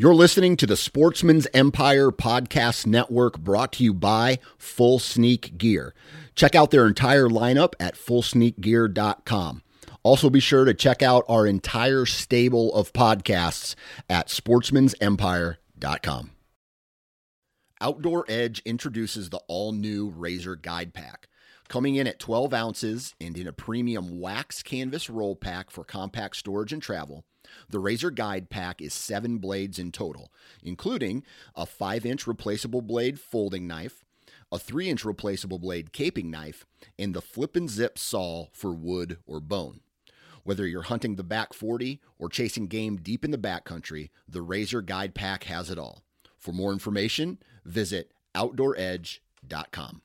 You're listening to the Sportsman's Empire Podcast Network brought to you by Full Sneak Gear. Check out their entire lineup at fullsneakgear.com. Also, be sure to check out our entire stable of podcasts at sportsmansempire.com. Outdoor Edge introduces the all new Razor Guide Pack. Coming in at 12 ounces and in a premium wax canvas roll pack for compact storage and travel. The Razor Guide Pack is seven blades in total, including a 5 inch replaceable blade folding knife, a 3 inch replaceable blade caping knife, and the flip and zip saw for wood or bone. Whether you're hunting the back 40 or chasing game deep in the backcountry, the Razor Guide Pack has it all. For more information, visit OutdoorEdge.com.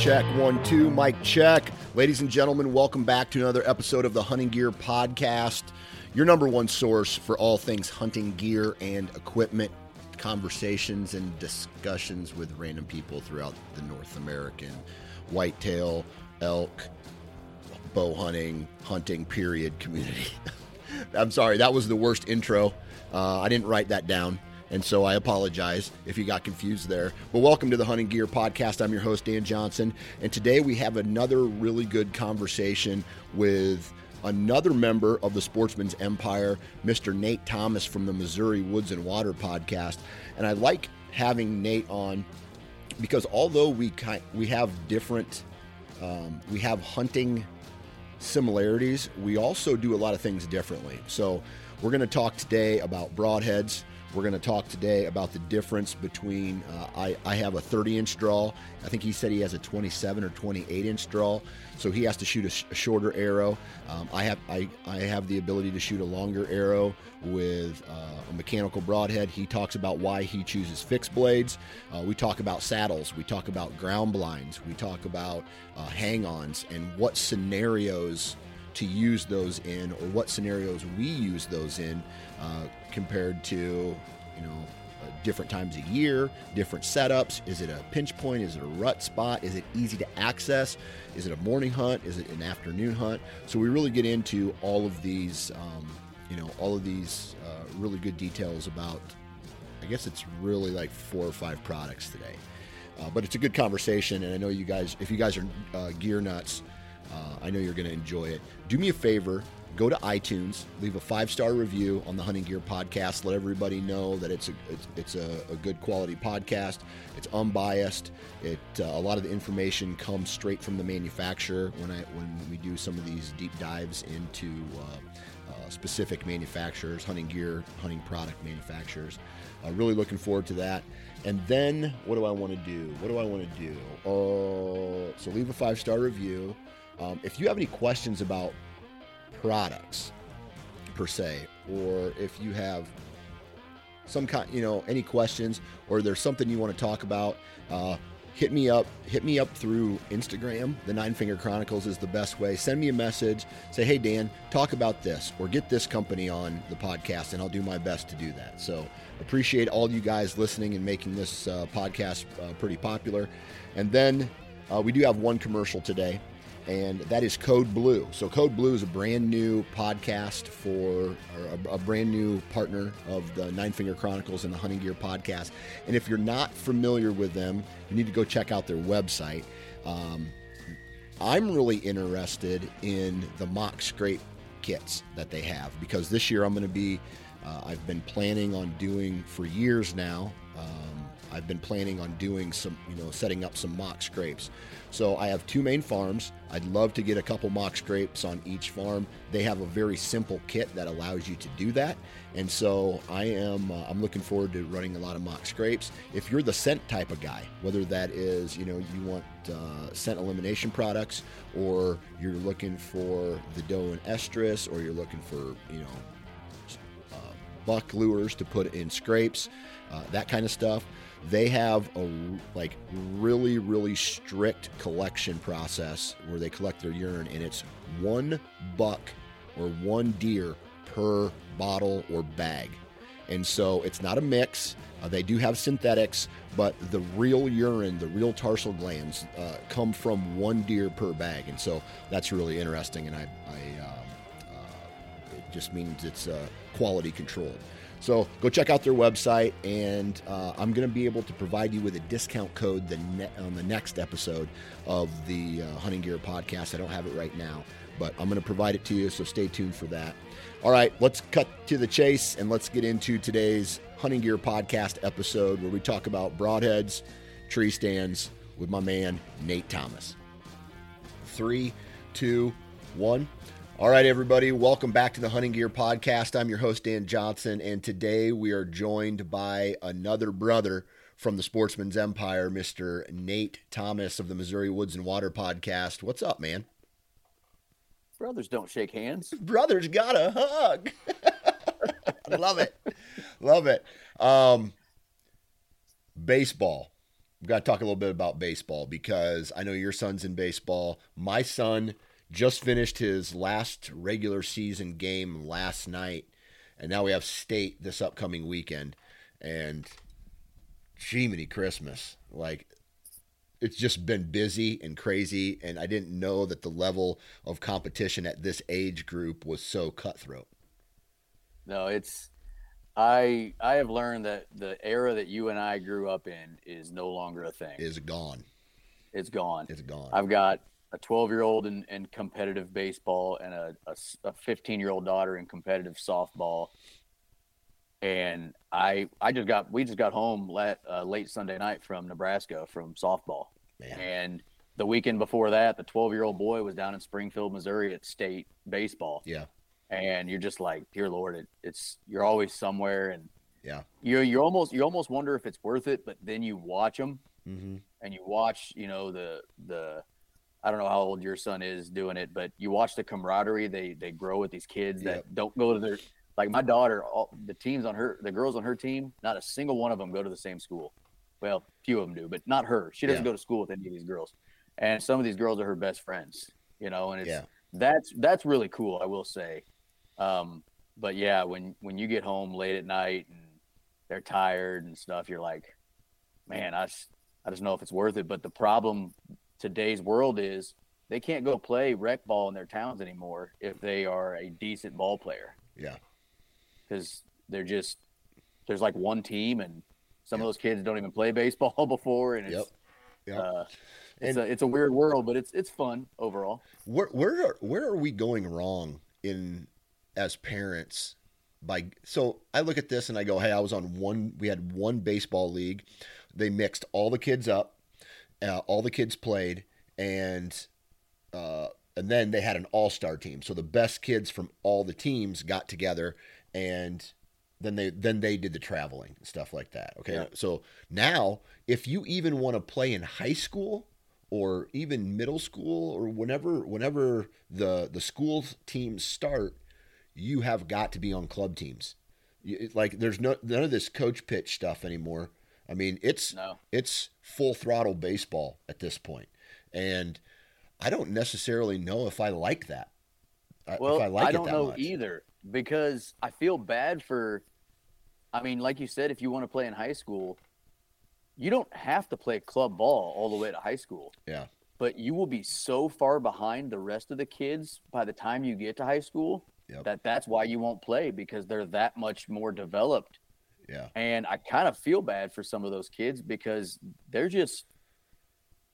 check, one, two, Mike check. Ladies and gentlemen, welcome back to another episode of the Hunting Gear Podcast, your number one source for all things hunting gear and equipment, conversations and discussions with random people throughout the North American whitetail, elk, bow hunting, hunting, period community. I'm sorry, that was the worst intro. Uh, I didn't write that down. And so I apologize if you got confused there. But welcome to the Hunting Gear Podcast. I'm your host, Dan Johnson. And today we have another really good conversation with another member of the Sportsman's Empire, Mr. Nate Thomas from the Missouri Woods and Water Podcast. And I like having Nate on because although we kind we have different um, we have hunting similarities, we also do a lot of things differently. So we're going to talk today about broadheads. We're going to talk today about the difference between uh, I, I have a 30 inch draw. I think he said he has a 27 or 28 inch draw, so he has to shoot a, sh- a shorter arrow. Um, I have I, I have the ability to shoot a longer arrow with uh, a mechanical broadhead. He talks about why he chooses fixed blades. Uh, we talk about saddles. We talk about ground blinds. We talk about uh, hang-ons and what scenarios to use those in or what scenarios we use those in uh, compared to you know different times a year different setups. Is it a pinch point? Is it a rut spot? Is it easy to access? Is it a morning hunt? Is it an afternoon hunt? So we really get into all of these um, you know all of these uh, really good details about i guess it's really like four or five products today. Uh, but it's a good conversation and i know you guys if you guys are uh, gear nuts uh, I know you're going to enjoy it. Do me a favor, go to iTunes, leave a five star review on the Hunting Gear podcast. Let everybody know that it's a it's, it's a, a, good quality podcast. It's unbiased. It uh, a lot of the information comes straight from the manufacturer. When I when we do some of these deep dives into uh, uh specific manufacturers, hunting gear, hunting product manufacturers. Uh, really looking forward to that. And then what do I want to do? What do I want to do? Uh, so leave a five star review. Um, if you have any questions about products per se, or if you have some kind, you know, any questions, or there's something you want to talk about, uh, hit me up. Hit me up through Instagram. The Nine Finger Chronicles is the best way. Send me a message. Say, hey Dan, talk about this, or get this company on the podcast, and I'll do my best to do that. So appreciate all you guys listening and making this uh, podcast uh, pretty popular. And then uh, we do have one commercial today and that is Code Blue. So Code Blue is a brand new podcast for a, a, brand new partner of the Nine Finger Chronicles and the Hunting Gear podcast. And if you're not familiar with them, you need to go check out their website. Um, I'm really interested in the mock scrape kits that they have because this year I'm going to be. Uh, I've been planning on doing for years now. Um, I've been planning on doing some, you know, setting up some mock scrapes. So I have two main farms. I'd love to get a couple mock scrapes on each farm. They have a very simple kit that allows you to do that. And so I am uh, I'm looking forward to running a lot of mock scrapes. If you're the scent type of guy, whether that is, you know, you want uh, scent elimination products or you're looking for the doe and estrus or you're looking for, you know, uh, buck lures to put in scrapes, uh, that kind of stuff they have a like really really strict collection process where they collect their urine and it's one buck or one deer per bottle or bag And so it's not a mix. Uh, they do have synthetics, but the real urine, the real tarsal glands, uh, come from one deer per bag, and so that's really interesting. And I, I um, uh, it just means it's uh, quality controlled. So go check out their website, and uh, I'm going to be able to provide you with a discount code the ne- on the next episode of the uh, Hunting Gear podcast. I don't have it right now, but I'm going to provide it to you, so stay tuned for that. All right, let's cut to the chase and let's get into today's Hunting Gear podcast episode where we talk about broadheads, tree stands with my man, Nate Thomas. Three, two, one. All right, everybody, welcome back to the Hunting Gear Podcast. I'm your host, Dan Johnson, and today we are joined by another brother from the Sportsman's Empire, Mr. Nate Thomas of the Missouri Woods and Water Podcast. What's up, man? Brothers don't shake hands. Brothers got a hug. Love it. Love it. Um, baseball. We've got to talk a little bit about baseball because I know your son's in baseball. My son just finished his last regular season game last night, and now we have state this upcoming weekend. And Jiminy Christmas. Like, it's just been busy and crazy, and I didn't know that the level of competition at this age group was so cutthroat. No, it's I I have learned that the era that you and I grew up in is no longer a thing. Is gone. It's gone. It's gone. I've got a 12 year old in, in competitive baseball and a, a 15 year old daughter in competitive softball. And I I just got we just got home late, uh, late Sunday night from Nebraska from softball. Man. And the weekend before that, the 12 year old boy was down in Springfield, Missouri at state baseball. Yeah. And you're just like, dear Lord, it, it's you're always somewhere, and Yeah. you you almost you almost wonder if it's worth it, but then you watch them Mm-hmm. and you watch, you know, the the I don't know how old your son is doing it, but you watch the camaraderie they they grow with these kids that Yep. don't go to their like my daughter, all the teams on her the girls on her team, not a single one of them go to the same school. Well, few of them do, but not her. She doesn't Yeah. go to school with any of these girls. And some of these girls are her best friends, you know, and it's Yeah. that's that's really cool, I will say. Um, but yeah, when when you get home late at night and they're tired and stuff, you're like, man, I I just know if it's worth it. But the problem today's world is they can't go play rec ball in their towns anymore if they are a decent ball player Yeah. because they're just there's like one team and some Yep. of those kids don't even play baseball before and Yep. it's Yep. uh, it's And- a it's a weird world, but it's it's fun overall. Where where are, where are we going wrong in as parents? By so I look at this and I go, hey, I was on one. We had one baseball league. They mixed all the kids up. Uh, all the kids played, and uh, and then they had an all star team. So the best kids from all the teams got together, and then they then they did the traveling and stuff like that. Okay, Yeah. so now if you even want to play in high school or even middle school or whenever whenever the the school teams start, you have got to be on club teams. Like there's no none of this coach pitch stuff anymore. I mean, it's No, it's full throttle baseball at this point, and I don't necessarily know if I like that. Uh, I- well, if I like I don't that know much. either because I feel bad for. I mean, like you said, if you want to play in high school, you don't have to play club ball all the way to high school. Yeah. But you will be so far behind the rest of the kids by the time you get to high school Yep. that that's why you won't play because they're that much more developed. Yeah. And I kind of feel bad for some of those kids because they're just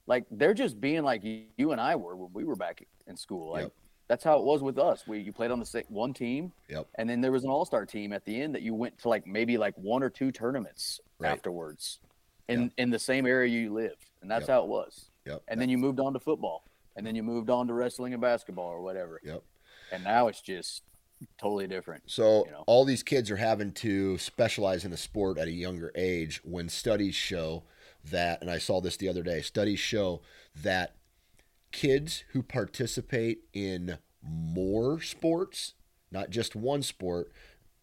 like they're just being like you and I were when we were back in school. Like Yep. that's how it was with us. We you played on the same, one team, Yep. and then there was an all star team at the end that you went to like maybe like one or two tournaments Right. afterwards in in the same area you lived, and that's Yep. how it was. Yep. And then you moved on to football, and then you moved on to wrestling and basketball or whatever. Yep. And now it's just totally different. So you know. all these kids are having to specialize in a sport at a younger age when studies show that and I saw this the other day, studies show that kids who participate in more sports, not just one sport,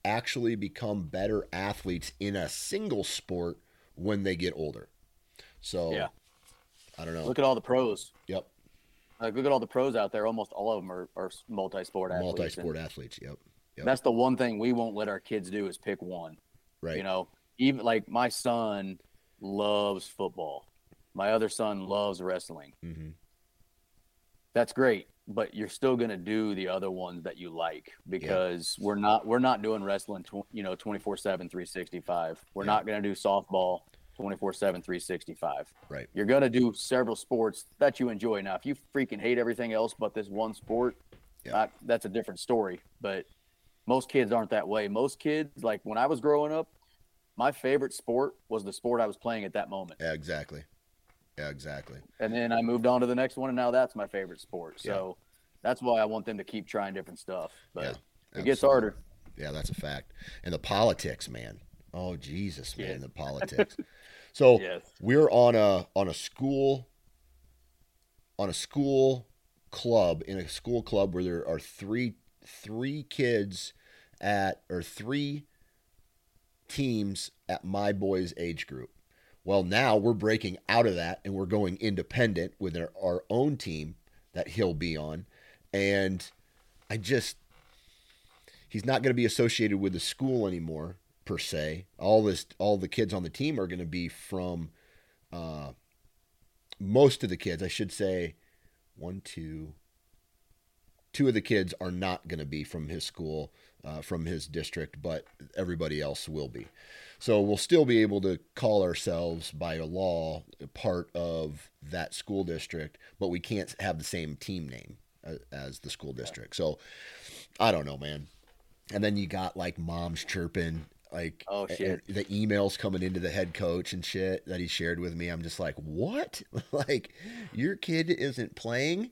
actually become better athletes in a single sport when they get older. So Yeah. I don't know. Look at all the pros. yep. Like look at all the pros out there. Almost all of them are, are multi-sport athletes. Multi-sport athletes. Yep. Yep. That's the one thing we won't let our kids do is pick one. Right. You know, even like my son loves football. My other son loves wrestling. Mm-hmm. That's great, but you're still going to do the other ones that you like because we're not we're not doing wrestling tw- you know 24/7 365. We're not going to do softball 24/7 365. Right. You're going to do several sports that you enjoy. Now, if you freaking hate everything else but this one sport, Yeah. uh, that's a different story, but most kids aren't that way. Most kids like when I was growing up, my favorite sport was the sport I was playing at that moment. Yeah, exactly. Yeah, exactly. And then I moved on to the next one, and now that's my favorite sport. So that's why I want them to keep trying different stuff. But Yeah, it gets harder. Yeah, that's a fact. And the politics, man. Oh Jesus, man, Yeah. the politics. so Yes. we're on a on a school on a school club in a school club where there are three three kids at or three teams at my boy's age group. Well, now we're breaking out of that and we're going independent with our, our own team that he'll be on. And I just he's not going to be associated with the school anymore per se. All this all the kids on the team are going to be from uh most of the kids, I should say one, two, two of the kids are not going to be from his school, uh, from his district, but everybody else will be. So we'll still be able to call ourselves by a law part of that school district, but we can't have the same team name uh, as the school district. So I don't know, man. And then you got like moms chirping, like Oh, shit. the emails coming into the head coach and shit that he shared with me. I'm just like, what? like your kid isn't playing.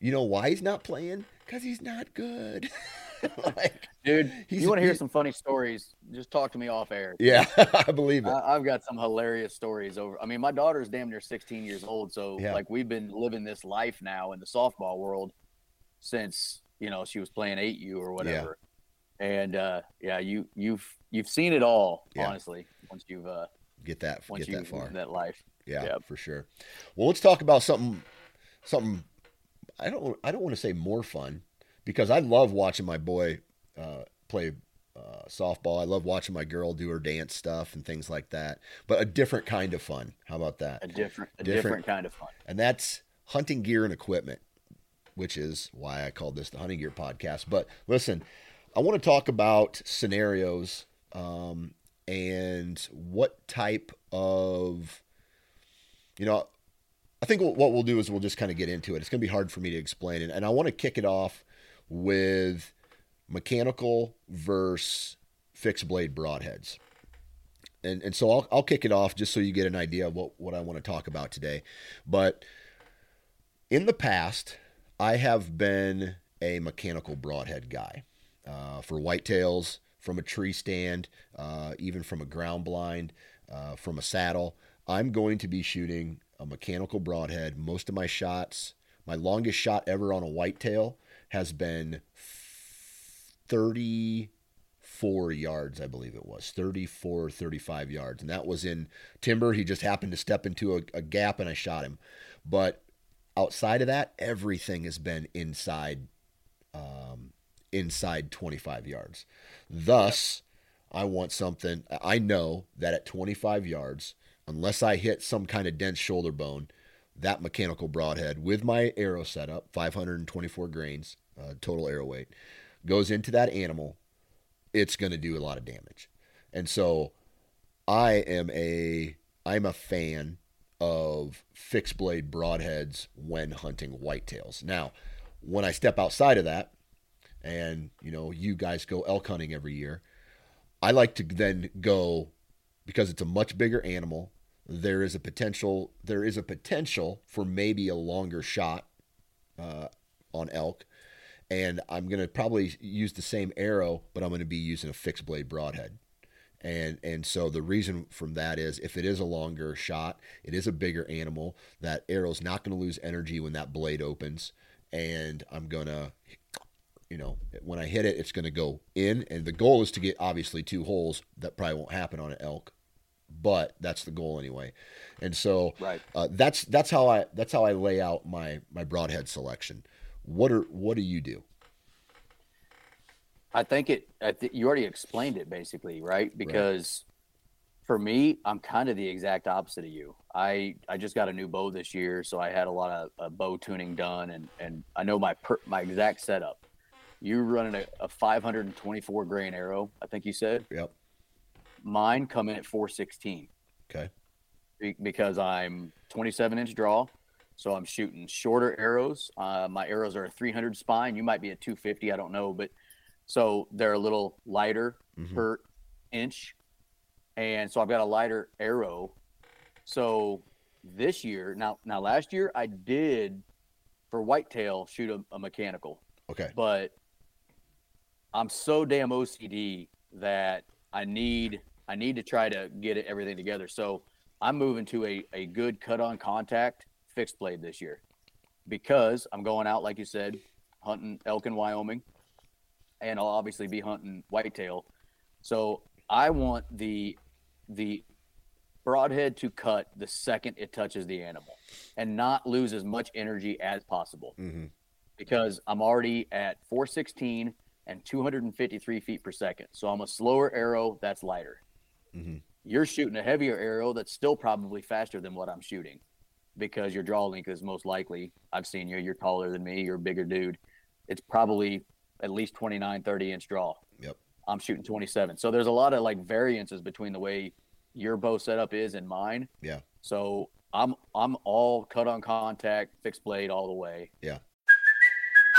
You know why he's not playing? Because he's not good. like, Dude, He's- you want to hear he- some funny stories? Just talk to me off air. yeah, I believe it. I, I've got some hilarious stories over. I mean, my daughter's damn near 16 years old, so Yeah. like we've been living this life now in the softball world since you know she was playing 8U or whatever. And uh, yeah, you you've you've seen it all, Yeah. honestly. Once you've uh, Get that, once get you that far. that life. Yeah, for sure. Well, let's talk about something. Something. I don't. I don't want to say more fun because I love watching my boy uh, play uh, softball. I love watching my girl do her dance stuff and things like that. But a different kind of fun. How about that? A different a Different. different kind of fun. and that's hunting gear and equipment, which is why I called this the Hunting Gear Podcast. But listen, I want to talk about scenarios um, and what type of, you know, I think what we'll do is we'll just kind of get into it. It's going to be hard for me to explain it, and I want to kick it off with mechanical versus fixed blade broadheads. And, and so I'll, I'll kick it off just so you get an idea of what, what I want to talk about today. But in the past, I have been a mechanical broadhead guy uh, for whitetails, from a tree stand, uh, even from a ground blind, uh, from a saddle. I'm going to be shooting a mechanical broadhead. Most of my shots, my longest shot ever on a whitetail has been 34 yards, I believe it was 34, 35 yards. And that was in timber. He just happened to step into a, a gap and I shot him. But outside of that, everything has been inside, um, inside 25 yards. Thus, I want something. I know that at 25 yards, unless I hit some kind of dense shoulder bone, that mechanical broadhead with my arrow setup, 524 grains uh, total arrow weight, goes into that animal. It's going to do a lot of damage, and so I am a I'm a fan of fixed blade broadheads when hunting whitetails. Now, when I step outside of that, and you know you guys go elk hunting every year, I like to then go because it's a much bigger animal. There is a potential. There is a potential for maybe a longer shot uh, on elk, and I'm going to probably use the same arrow, but I'm going to be using a fixed blade broadhead. And and so the reason from that is if it is a longer shot, it is a bigger animal. That arrow's not going to lose energy when that blade opens, and I'm gonna, you know, when I hit it, it's going to go in. And the goal is to get obviously two holes. That probably won't happen on an elk, but that's the goal anyway. And so Right. uh, that's that's how I that's how I lay out my my broadhead selection. What are what do you do? I think it. I th- you already explained it basically, right? Because for me, I'm kind of the exact opposite of you. I I just got a new bow this year, so I had a lot of uh, bow tuning done, and and I know my per, my exact setup. You're running a, a 524 grain arrow, I think you said. Yep. Mine come in at 416. Okay. Be- because I'm 27 inch draw, so I'm shooting shorter arrows. Uh, my arrows are a 300 spine. You might be a 250. I don't know, but so they're a little lighter Mhm. per inch, and so I've got a lighter arrow. So this year, now now last year I did for whitetail shoot a, a mechanical, Okay. but I'm so damn OCD that I need I need to try to get it, everything together. So I'm moving to a, a good cut on contact fixed blade this year because I'm going out, like you said, hunting elk in Wyoming, and I'll obviously be hunting whitetail. So I want the the broadhead to cut the second it touches the animal and not lose as much energy as possible Mm-hmm. because I'm already at 416 and 253 feet per second. So I'm a slower arrow that's lighter. Mhm. You're shooting a heavier arrow that's still probably faster than what I'm shooting because your draw length is most likely. I've seen you, you're taller than me, you're a bigger dude. It's probably at least 29, 30 inch draw. Yep. I'm shooting 27. So there's a lot of like variances between the way your bow setup is and mine. Yeah. So I'm I'm all cut on contact, fixed blade all the way.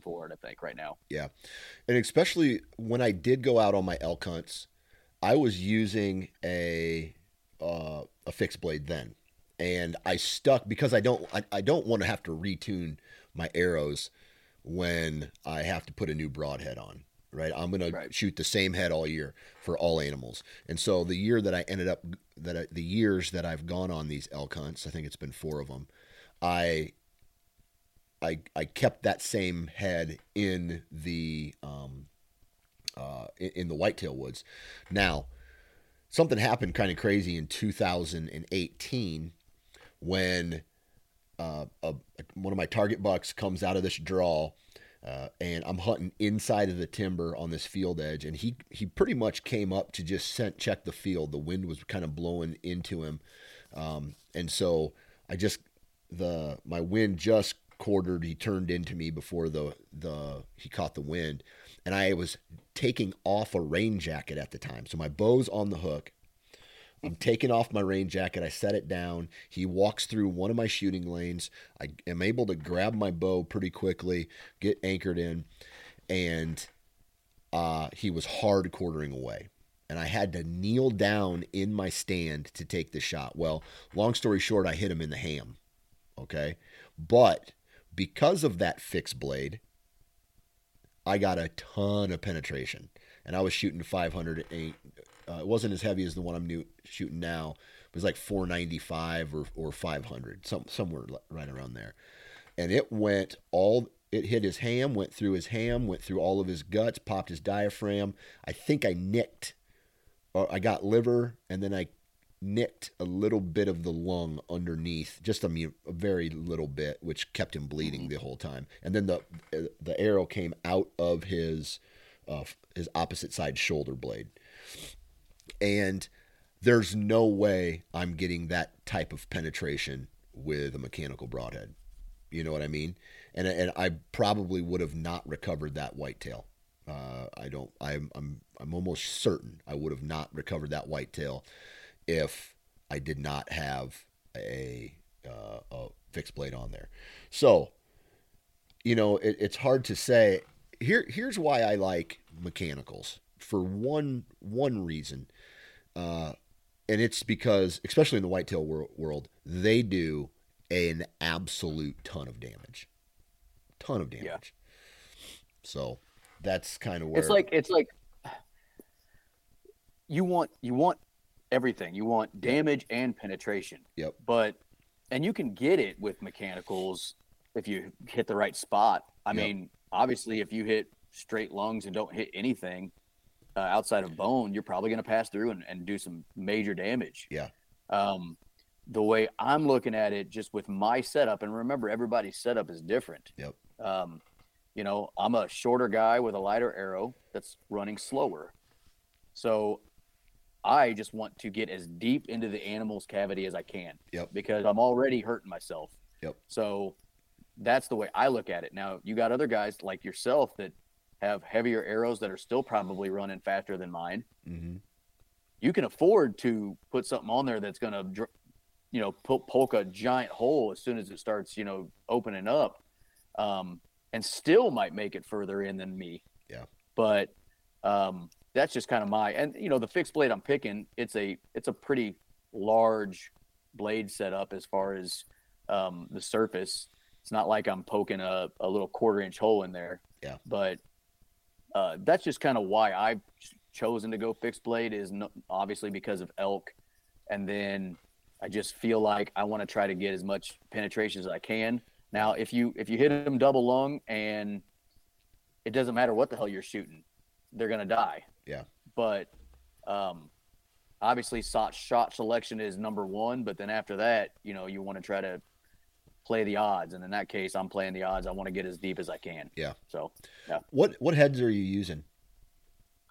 Uh, moving forward, I think right now. Yeah. And especially when I did go out on my elk hunts, I was using a uh, a fixed blade then. And I stuck because I don't I, I don't want to have to retune my arrows when I have to put a new broadhead on. Right. I'm gonna Right. shoot the same head all year for all animals. And so the year that I ended up that I, the years that I've gone on these elk hunts, I think it's been four of them. I I I kept that same head in the um, uh, in, the whitetail woods. Now, something happened kind of crazy in 2018 when uh, a, one of my target bucks comes out of this draw. Uh, and I'm hunting inside of the timber on this field edge, and he he pretty much came up to just check the field. The wind was kind of blowing into him, um, and so I just the my wind just quartered. He turned into me before the the he caught the wind, and I was taking off a rain jacket at the time. So my bow's on the hook. I'm taking off my rain jacket. I set it down. He walks through one of my shooting lanes. I am able to grab my bow pretty quickly, get anchored in, and uh, he was hard quartering away. And I had to kneel down in my stand to take the shot. Well, long story short, I hit him in the ham. Okay. But because of that fixed blade, I got a ton of penetration. And I was shooting 508. Uh, it wasn't as heavy as the one I'm new, shooting now. It was like 495 or, or 500, some, somewhere right around there. And it went all, it hit his ham, went through his ham, went through all of his guts, popped his diaphragm. I think I nicked, or I got liver, and then I nicked a little bit of the lung underneath, just a, mu- a very little bit, which kept him bleeding the whole time. And then the the arrow came out of his uh, his opposite side shoulder blade, and there's no way I'm getting that type of penetration with a mechanical broadhead. You know what I mean? And and I probably would have not recovered that whitetail. Uh, I don't. I'm I'm I'm almost certain I would have not recovered that whitetail if I did not have a uh, a fixed blade on there. So, you know, it, it's hard to say. Here here's why I like mechanicals for one one reason, uh, and it's because especially in the whitetail wor- world, they do an absolute ton of damage, ton of damage. Yeah. So that's kind of where It's like it's like you want you want everything. You want damage and penetration. Yep. But and you can get it with mechanicals if you hit the right spot. I Yep. mean, obviously, if you hit straight lungs and don't hit anything uh, outside of bone, you're probably going to pass through and, and do some major damage. Yeah. Um, the way I'm looking at it, just with my setup, and remember, everybody's setup is different. Yep. Um, you know, I'm a shorter guy with a lighter arrow that's running slower. So I just want to get as deep into the animal's cavity as I can. Yep. Because I'm already hurting myself. Yep. So that's the way I look at it. Now, you got other guys like yourself that have heavier arrows that are still probably running faster than mine. Mm-hmm. You can afford to put something on there that's going to, you know, po- poke a giant hole as soon as it starts, you know, opening up, um, and still might make it further in than me. Yeah. But um, that's just kind of my and you know the fixed blade I'm picking. It's a it's a pretty large blade setup as far as um, the surface. It's not like I'm poking a, a little quarter inch hole in there. Yeah. But uh, that's just kind of why I've ch- chosen to go fixed blade is no, obviously because of elk, and then I just feel like I want to try to get as much penetration as I can. Now, if you if you hit them double lung and it doesn't matter what the hell you're shooting, they're gonna die. Yeah. But um, obviously, shot shot selection is number one. But then after that, you know, you want to try to play the odds, and in that case, I'm playing the odds. I want to get as deep as I can. Yeah. So yeah. What what heads are you using?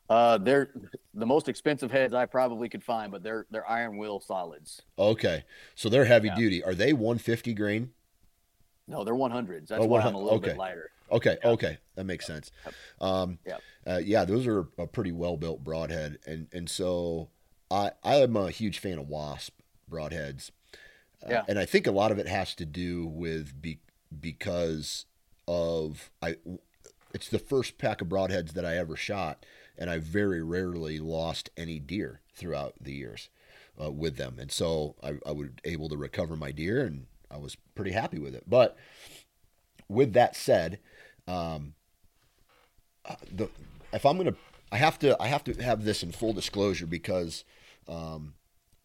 uh, they're the most expensive heads I probably could find, but they're they're Iron Will solids. Okay, so they're heavy Yeah. duty. Are they 150 grain? No, they're 100s. That's Oh, why I'm a little okay. bit lighter. Okay, Yeah. okay, that makes sense. Um, Yep. uh, yeah, those are a pretty well built broadhead, and and so I I am a huge fan of Wasp broadheads, Uh, Yeah. and I think a lot of it has to do with be, because of I. It's the first pack of broadheads that I ever shot, and I very rarely lost any deer throughout the years uh, with them, and so I, I was able to recover my deer, and I was pretty happy with it. But with that said, um, uh, the if I'm gonna, I have to, I have to have this in full disclosure because um,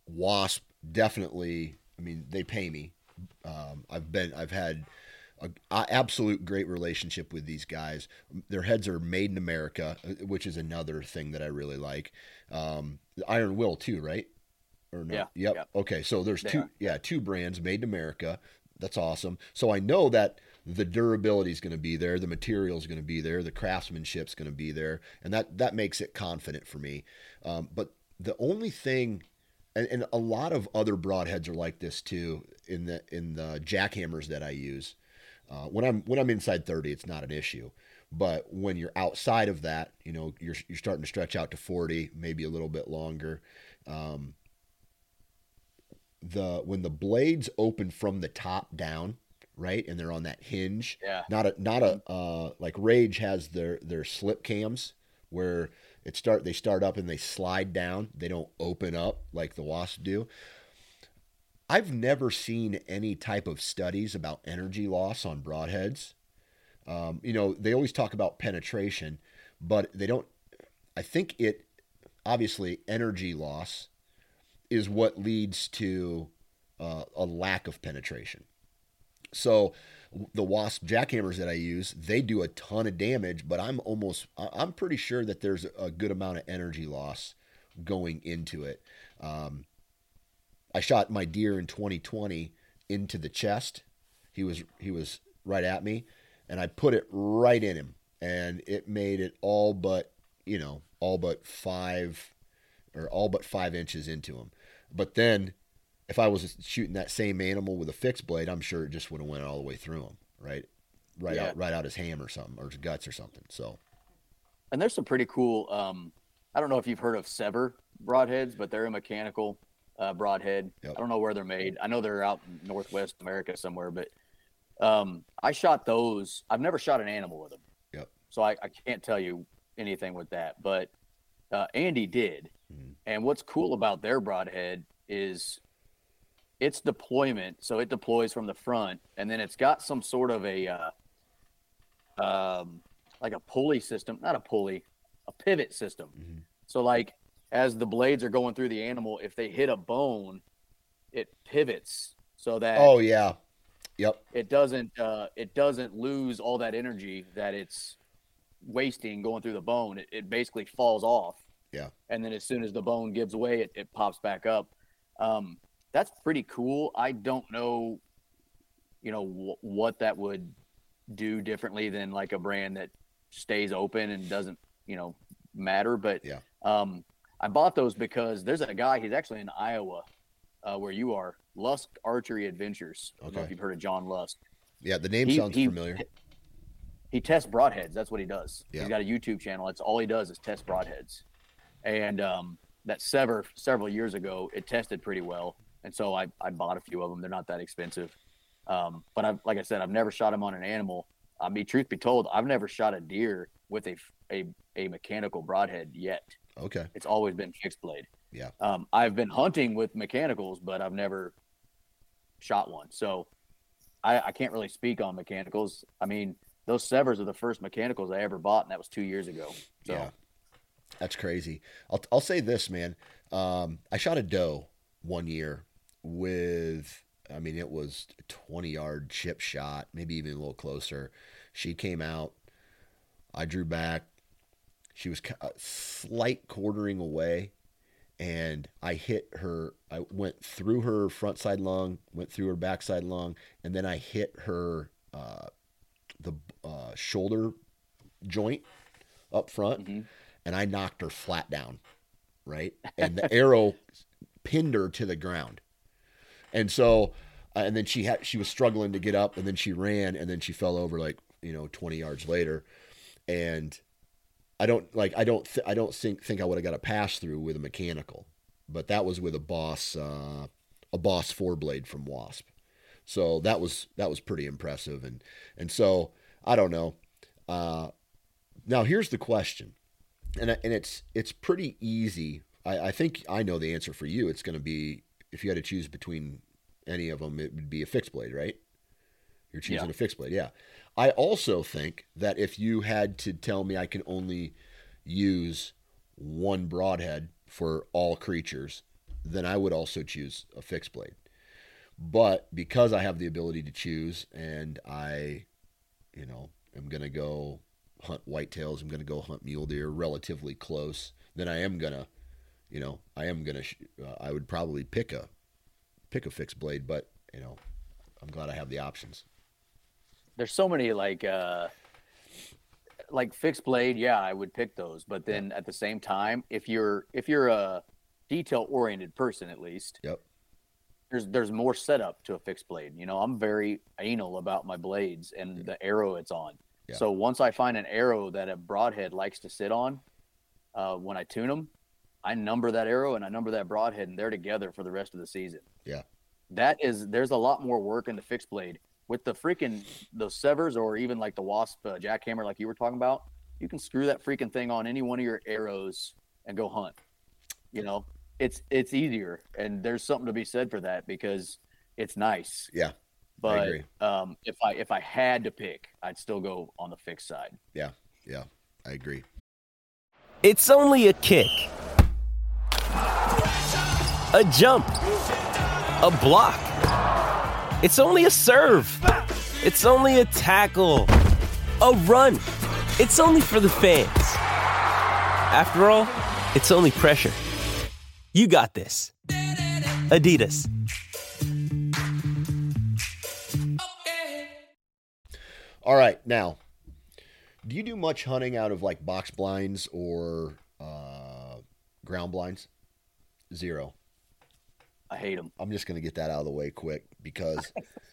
Wasp definitely. I mean, they pay me. Um, I've been, I've had a, a absolute great relationship with these guys. Their heads are made in America, uh, which is another thing that I really like. Um, Iron Will too, right? Or no? Yeah, Yep. yep. Okay, so there's They two, are. yeah, two brands made in America. That's awesome. So I know that the durability is going to be there, the material is going to be there, the craftsmanship is going to be there, and that that makes it confident for me. Um, but the only thing, and, and a lot of other broadheads are like this too. In the in the Jak-Hammers that I use, uh, when I'm when I'm inside thirty, it's not an issue. But when you're outside of that, you know, you're you're starting to stretch out to forty, maybe a little bit longer. Um, the when the blades open from the top down, right, and they're on that hinge. Yeah. Not a not a uh, like Rage has their their slip cams where it start they start up and they slide down. They don't open up like the Wasp do. I've never seen any type of studies about energy loss on broadheads. Um, you know, they always talk about penetration, but they don't. I think it obviously energy loss is what leads to uh, a lack of penetration. So the wasp Jak-Hammers that I use, they do a ton of damage, but I'm almost I'm pretty sure that there's a good amount of energy loss going into it. Um, I shot my deer in 2020 into the chest. He was he was right at me, and I put it right in him, and it made it all but you know all but five or all but five inches into him. But then, if I was shooting that same animal with a fixed blade, I'm sure it just would have went all the way through him, right, right Yeah. out, right out his ham or something, or his guts or something. So And there's some pretty cool. Um, I don't know if you've heard of Sevr broadheads, but they're a mechanical uh, broadhead. Yep. I don't know where they're made. I know they're out in Northwest America somewhere, but um, I shot those. I've never shot an animal with them. Yep. So I, I can't tell you anything with that. But uh, Andy did. And what's cool about their broadhead is its deployment. So it deploys from the front, and then it's got some sort of a uh, um, like a pulley system, not a pulley, a pivot system. Mhm. So like as the blades are going through the animal, if they hit a bone, it pivots so that Oh yeah. Yep. it doesn't uh, it doesn't lose all that energy that it's wasting going through the bone. It, it basically falls off. Yeah. And then as soon as the bone gives way, it, it pops back up. Um, that's pretty cool. I don't know, you know, wh- what that would do differently than like a brand that stays open and doesn't, you know, matter. But Yeah. um, I bought those because there's a guy. He's actually in Iowa, uh, where you are. Lusk Archery Adventures. I don't know Okay. if you've heard of John Lusk Yeah. The name He- sounds he- familiar. he tests broadheads. That's what he does. Yeah. He's got a YouTube channel. That's all he does is test broadheads. And um, that Sevr several years ago, it tested pretty well. And so I, I bought a few of them. They're not that expensive. Um, but I've, like I said, I've never shot them on an animal. I mean, truth be told, I've never shot a deer with a, a, a mechanical broadhead yet. Okay. It's always been fixed blade. Yeah. Um, I've been hunting with mechanicals, but I've never shot one. So I, I can't really speak on mechanicals. I mean, those Sevrs are the first mechanicals I ever bought, and that was two years ago. So Yeah. That's crazy. I'll I'll say this, man. Um, I shot a doe one year with I mean it was a 20 yard chip shot, maybe even a little closer. She came out. I drew back. She was a slight quartering away and I hit her I went through her front side lung, went through her back side lung, and then I hit her uh, the uh, shoulder joint up front Mhm. And I knocked her flat down, right? And the arrow pinned her to the ground. And so, uh, and then she had she was struggling to get up, and then she ran, and then she fell over like you know twenty yards later, and I don't like I don't th- I don't think think I would have got a pass through with a mechanical, but that was with a boss uh, a boss four blade from Wasp, so that was that was pretty impressive, and and so I don't know. Uh, now here's the question and and it's it's pretty easy. I, I think I know the answer for you. It's going to be if you had to choose between any of them, it would be a fixed blade, right? You're choosing Yeah. a fixed blade, yeah. I also think that if you had to tell me I can only use one broadhead for all creatures, then I would also choose a fixed blade. But because I have the ability to choose, and I, you know, am going to go hunt whitetails, I'm going to go hunt mule deer relatively close, then I am going to, you know, I am going to, sh- uh, I would probably pick a, pick a fixed blade, but, you know, I'm glad I have the options. there's so many like uh, like fixed blade. Yeah, I would pick those. But then at the same time, if you're if you're a detail oriented person, at least Yep. there's there's more setup to a fixed blade. You know, I'm very anal about my blades and the arrow it's on. Yeah. So once I find an arrow that a broadhead likes to sit on, uh, when I tune them, I number that arrow and I number that broadhead, and they're together for the rest of the season. Yeah. That is, there's a lot more work in the fixed blade with the freaking those Sevrs or even like the wasp uh, Jak-Hammer, like you were talking about. You can screw that freaking thing on any one of your arrows and go hunt. You know, it's it's easier, and there's something to be said for that because it's nice. Yeah. But agree. um, if I if I had to pick, I'd still go on the fixed side. Yeah. Yeah. I agree. It's only a kick, a jump, a block. It's only a serve. It's only a tackle, a run. It's only for the fans. After all, it's only pressure. You got this. Adidas. All right. Now, do you do much hunting out of like box blinds or uh, ground blinds? Zero. I hate them. I'm just going to get that out of the way quick because,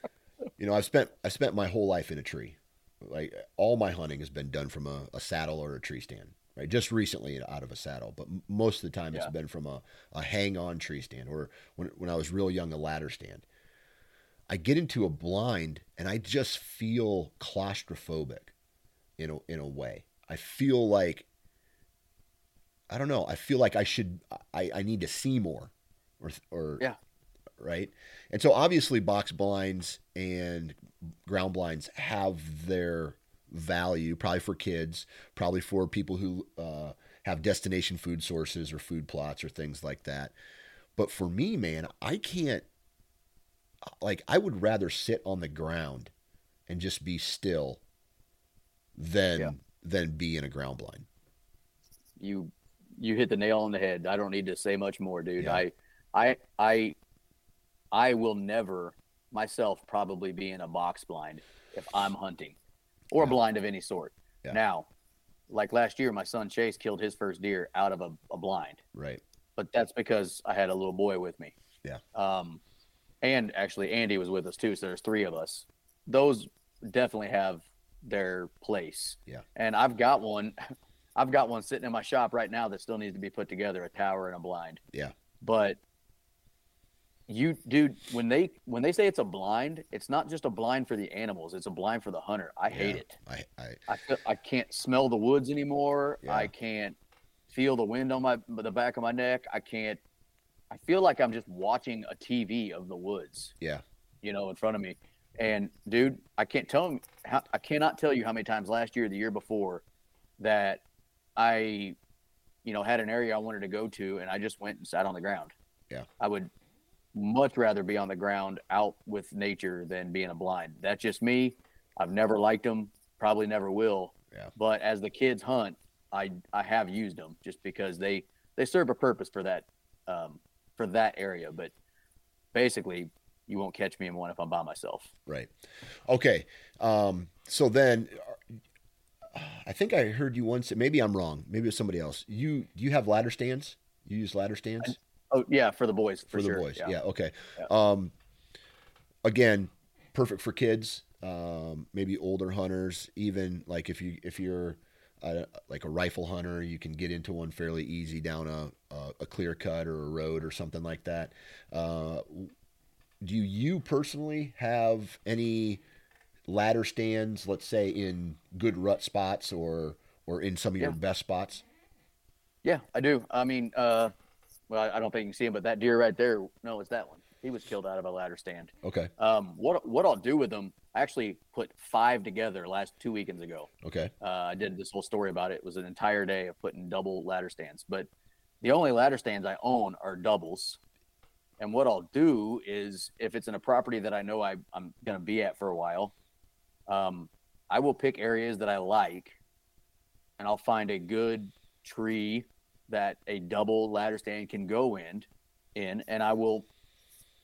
you know, I've spent I spent my whole life in a tree. Like all my hunting has been done from a, a saddle or a tree stand. Right, just recently out of a saddle, but most of the time it's been from a, a hang-on tree stand or when when I was real young, a ladder stand. I get into a blind and I just feel claustrophobic in a, in a way. I feel like I don't know. I feel like I should I, I need to see more or or Yeah. right? And so obviously box blinds and ground blinds have their value probably for kids, probably for people who uh, have destination food sources or food plots or things like that. But for me, man, I can't. Like, I would rather sit on the ground and just be still than Yeah. than be in a ground blind. you you hit the nail on the head. I don't need to say much more, dude. Yeah. I I I I will never myself probably be in a box blind if I'm hunting or a blind of any sort. Yeah. Now, like last year, my son Chase killed his first deer out of a, a blind, Right. but that's because I had a little boy with me. Yeah. Um, and actually Andy was with us too, so there's three of us. Those definitely have their place. Yeah. And I've got one. I've got one sitting in my shop right now that still needs to be put together, a tower and a blind. Yeah. But you dude, when they when they say it's a blind, it's not just a blind for the animals, it's a blind for the hunter. I hate it. I, I I feel, I can't smell the woods anymore. Yeah. I can't feel the wind on my the back of my neck. I can't I feel like I'm just watching a TV of the woods yeah. you know, in front of me. And dude, I can't tell him, how, I cannot tell you how many times last year, the year before, that I, you know, had an area I wanted to go to, and I just went and sat on the ground. Yeah. I would much rather be on the ground out with nature than being a blind. That's just me. I've never liked them. Probably never will. Yeah. But as the kids hunt, I I have used them just because they they serve a purpose for that um, for that area. But basically, you won't catch me in one if I'm by myself. Right. Okay. Um, so then, uh, I think I heard you once. Maybe I'm wrong. Maybe it's somebody else. You do you have ladder stands? You use ladder stands Oh yeah, for the boys for, for, the sure. boys? Yeah. okay. Yeah. Um, again, perfect for kids. Um, maybe older hunters. Even like if you if you're like a rifle hunter, you can get into one fairly easy down a a, a clear cut or a road or something like that. Uh, do you personally have any ladder stands, let's say in good rut spots or or in some of your best spots? Yeah, I do. I mean, uh, well, I, I don't think you can see him, but that deer right there. No, it's that one. He was killed out of a ladder stand. Okay. Um, what what I'll do with them? I actually put five together last two weekends ago. Okay. Uh, I did this whole story about it. It was an entire day of putting double ladder stands. But the only ladder stands I own are doubles. And what I'll do is, if it's in a property that I know I, I'm going to be at for a while, um, I will pick areas that I like, and I'll find a good tree that a double ladder stand can go in, in, and I will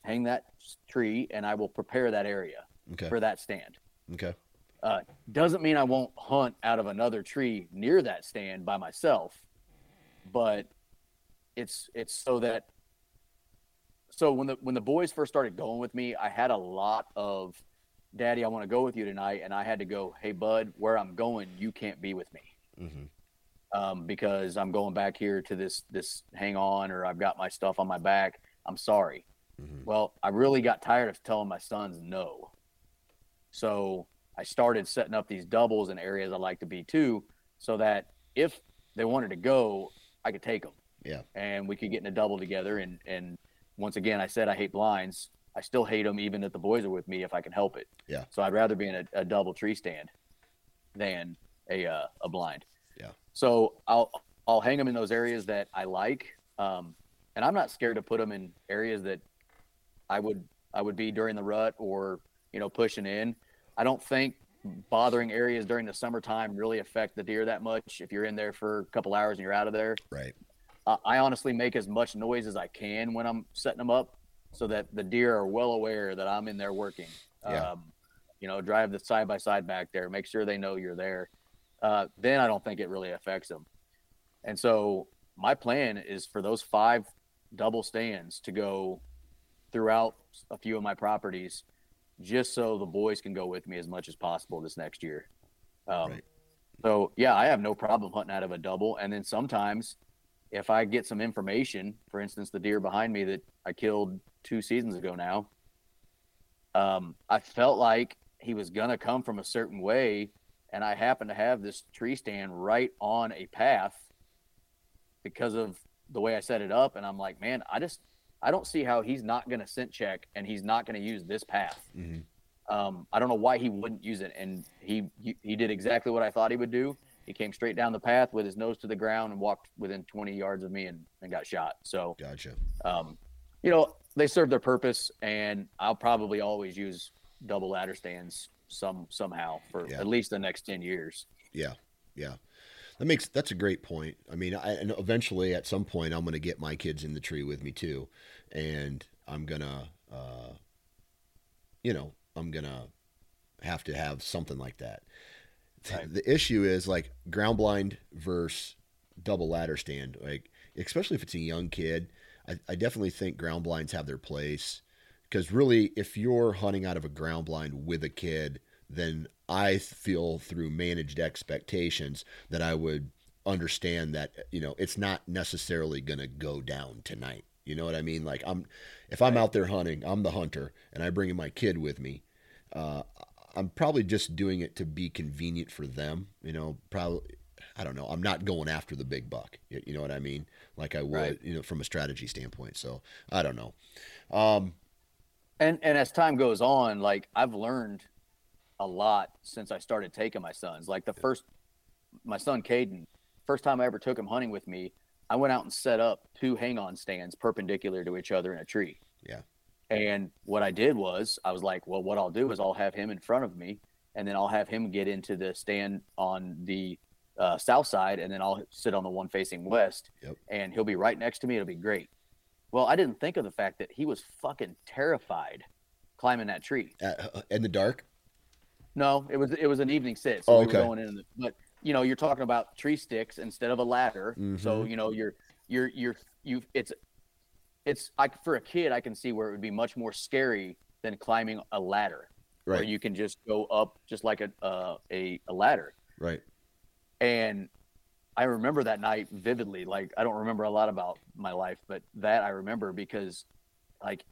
hang that tree and I will prepare that area Okay. for that stand. Okay. Uh, doesn't mean I won't hunt out of another tree near that stand by myself, but it's it's so that so when the when the boys first started going with me, I had a lot of daddy, I want to go with you tonight, and I had to go, hey bud, where I'm going, you can't be with me hmm um, because I'm going back here to this this hang on or I've got my stuff on my back. I'm sorry. Mhm. Well, I really got tired of telling my sons no. So I started setting up these doubles in areas I like to be too, so that if they wanted to go, I could take them. Yeah. And we could get in a double together. And and once again, I said I hate blinds. I still hate them even if the boys are with me if I can help it. Yeah. So I'd rather be in a, a double tree stand than a uh, a blind. Yeah. So I'll I'll hang them in those areas that I like, um, and I'm not scared to put them in areas that I would I would be during the rut or you know pushing in. I don't think bothering areas during the summertime really affect the deer that much. If you're in there for a couple hours and you're out of there, Right. uh, I honestly make as much noise as I can when I'm setting them up, so that the deer are well aware that I'm in there working. Yeah. Um, you know, drive the side by side back there, make sure they know you're there. Uh, then I don't think it really affects them. And so my plan is for those five double stands to go throughout a few of my properties, just so the boys can go with me as much as possible this next year. Um, Right. So yeah, I have no problem hunting out of a double. And then sometimes, if I get some information, for instance, the deer behind me that I killed two seasons ago now, um, I felt like he was gonna come from a certain way, and I happen to have this tree stand right on a path because of the way I set it up. And I'm like, man, I just I don't see how he's not gonna scent check and he's not gonna use this path. Mhm. Um, I don't know why he wouldn't use it, and he he, he did exactly what I thought he would do. He came straight down the path with his nose to the ground and walked within 20 yards of me and, and got shot. So, Gotcha. um, you know, they serve their purpose, and I'll probably always use double ladder stands some somehow for Yeah. at least the next 10 years. Yeah, yeah. That makes that's a great point. I mean, I, and eventually at some point I'm going to get my kids in the tree with me too, and I'm gonna, uh, you know, I'm gonna have to have something like that. Right. The issue is like ground blind versus double ladder stand. Like, especially if it's a young kid, I, I definitely think ground blinds have their place. Because really, if you're hunting out of a ground blind with a kid, then I feel through managed expectations that I would understand that you know it's not necessarily going to go down tonight. You know what I mean? Like I'm, if I'm out there hunting, I'm the hunter, and I bring in my kid with me. Uh, I'm probably just doing it to be convenient for them. You know, probably. I don't know. I'm not going after the big buck. You, know what I mean? Like I would, Right. you know, from a strategy standpoint. So I don't know. Um, And and as time goes on, like I've learned a lot since I started taking my sons. Like the first, my son Caden, first time I ever took him hunting with me, I went out and set up two hang-on stands perpendicular to each other in a tree. Yeah. And what I did was I was like, well, what I'll do is I'll have him in front of me, and then I'll have him get into the stand on the uh, south side, and then I'll sit on the one facing west, Yep. and he'll be right next to me. It'll be great. Well, I didn't think of the fact that he was fucking terrified climbing that tree. uh, in the dark. No, it was it was an evening sit, so Oh, we were going in. The, but you know, you're talking about tree sticks instead of a ladder. So Mhm. you know, you're you're you're you. It's it's like for a kid, I can see where it would be much more scary than climbing a ladder, where Right. you can just go up just like a uh, a a ladder. Right. And I remember that night vividly. Like I don't remember a lot about my life, but that I remember because like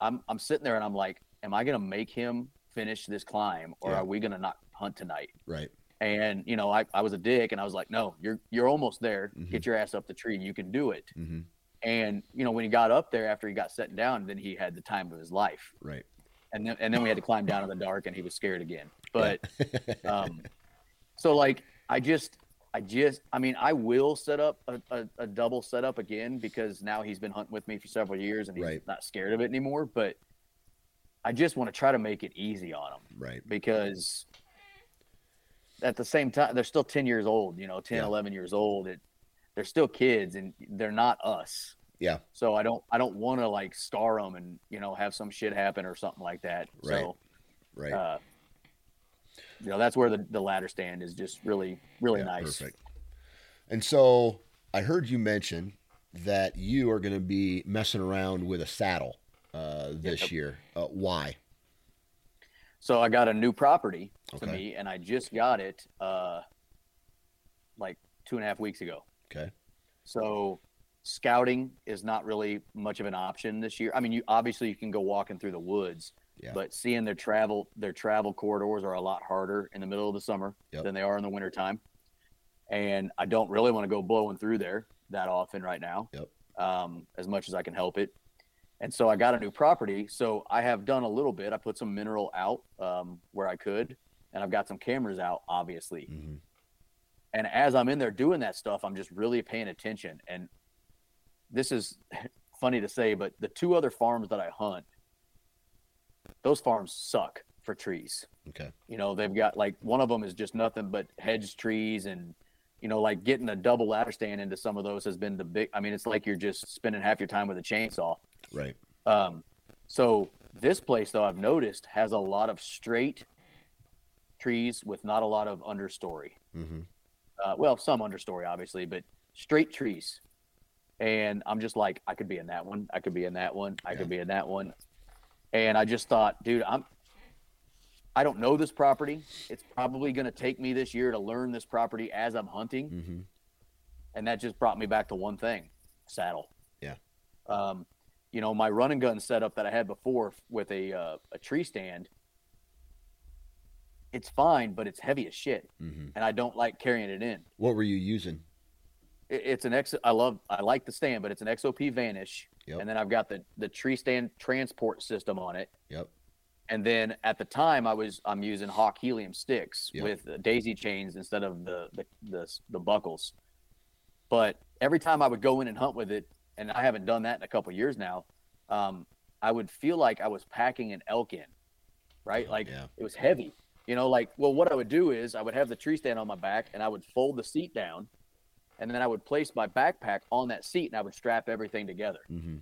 I'm I'm sitting there and I'm like, am I gonna make him finish this climb or Yeah. are we gonna not hunt tonight? Right. And you know, I, I was a dick and I was like, no, you're you're almost there. Mhm. Get your ass up the tree. You can do it. hmm And you know, when he got up there after he got set down, then he had the time of his life. Right. And then and then we had to climb down in the dark and he was scared again. But um, so like I just I just I mean I will set up a, a, a double setup again because now he's been hunting with me for several years and he's Right. not scared of it anymore. But I just want to try to make it easy on them. Right. because at the same time they're still 10 years old you know 10 Yeah. 11 years old it, they're still kids and they're not us Yeah. so i don't i don't want to like scar them and you know have some shit happen or something like that Right. so Right. uh you know that's where the, the ladder stand is just really really Yeah, nice Perfect. And so I heard you mention that you are going to be messing around with a saddle uh, this Yep. year. Uh, why? so i got a new property to Okay. me and i just got it uh like two and a half weeks ago Okay. So scouting is not really much of an option this year. I mean, you obviously you can go walking through the woods, Yeah. but seeing their travel their travel corridors are a lot harder in the middle of the summer Yep. than they are in the wintertime. And I don't really want to go blowing through there that often right now. Yep. Um, as much as I can help it. And so I got a new property. So I have done a little bit. I put some mineral out um, where I could, and I've got some cameras out, obviously hmm and as I'm in there doing that stuff, I'm just really paying attention. And this is funny to say, but the two other farms that I hunt, those farms suck for trees. Okay. You know, they've got like one of them is just nothing but hedge trees and you know, like getting a double ladder stand into some of those has been the big I mean, it's like you're just spending half your time with a chainsaw. Right. Um, so this place, though, I've noticed has a lot of straight trees with not a lot of understory. hmm Uh, well, some understory, obviously, but straight trees. And I'm just like, I could be in that one. I could be in that one. I Yeah. could be in that one. And I just thought, dude, I'm. I don't know this property. It's probably going to take me this year to learn this property as I'm hunting hmm and that just brought me back to one thing saddle Yeah. um, you know my running gun setup that i had before with a, uh, a tree stand it's fine but it's heavy as shit hmm and i don't like carrying it in What were you using? it, it's an X. I love. I like the stand, but it's an XOP Vanish, Yep. and then I've got the the tree stand transport system on it, Yep. and then at the time I was I'm using Hawk helium sticks Yep. with uh, daisy chains instead of the, the the the buckles. But every time I would go in and hunt with it, and I haven't done that in a couple years now, um, I would feel like I was packing an elk in, right? Like Yeah. it was heavy. You know, like well, what I would do is I would have the tree stand on my back, and I would fold the seat down, and then I would place my backpack on that seat, and I would strap everything together. Mhm.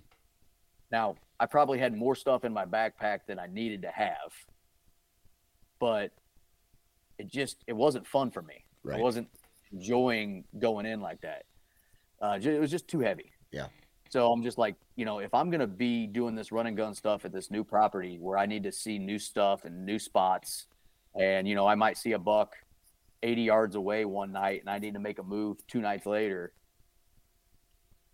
Now, I probably had more stuff in my backpack than I needed to have, but it just it wasn't fun for me. Right. I wasn't enjoying going in like that. Uh, it was just too heavy. Yeah. So I'm just like, you know, if I'm gonna be doing this run and gun stuff at this new property where I need to see new stuff and new spots, and you know, I might see a buck 80 yards away one night, and I need to make a move two nights later.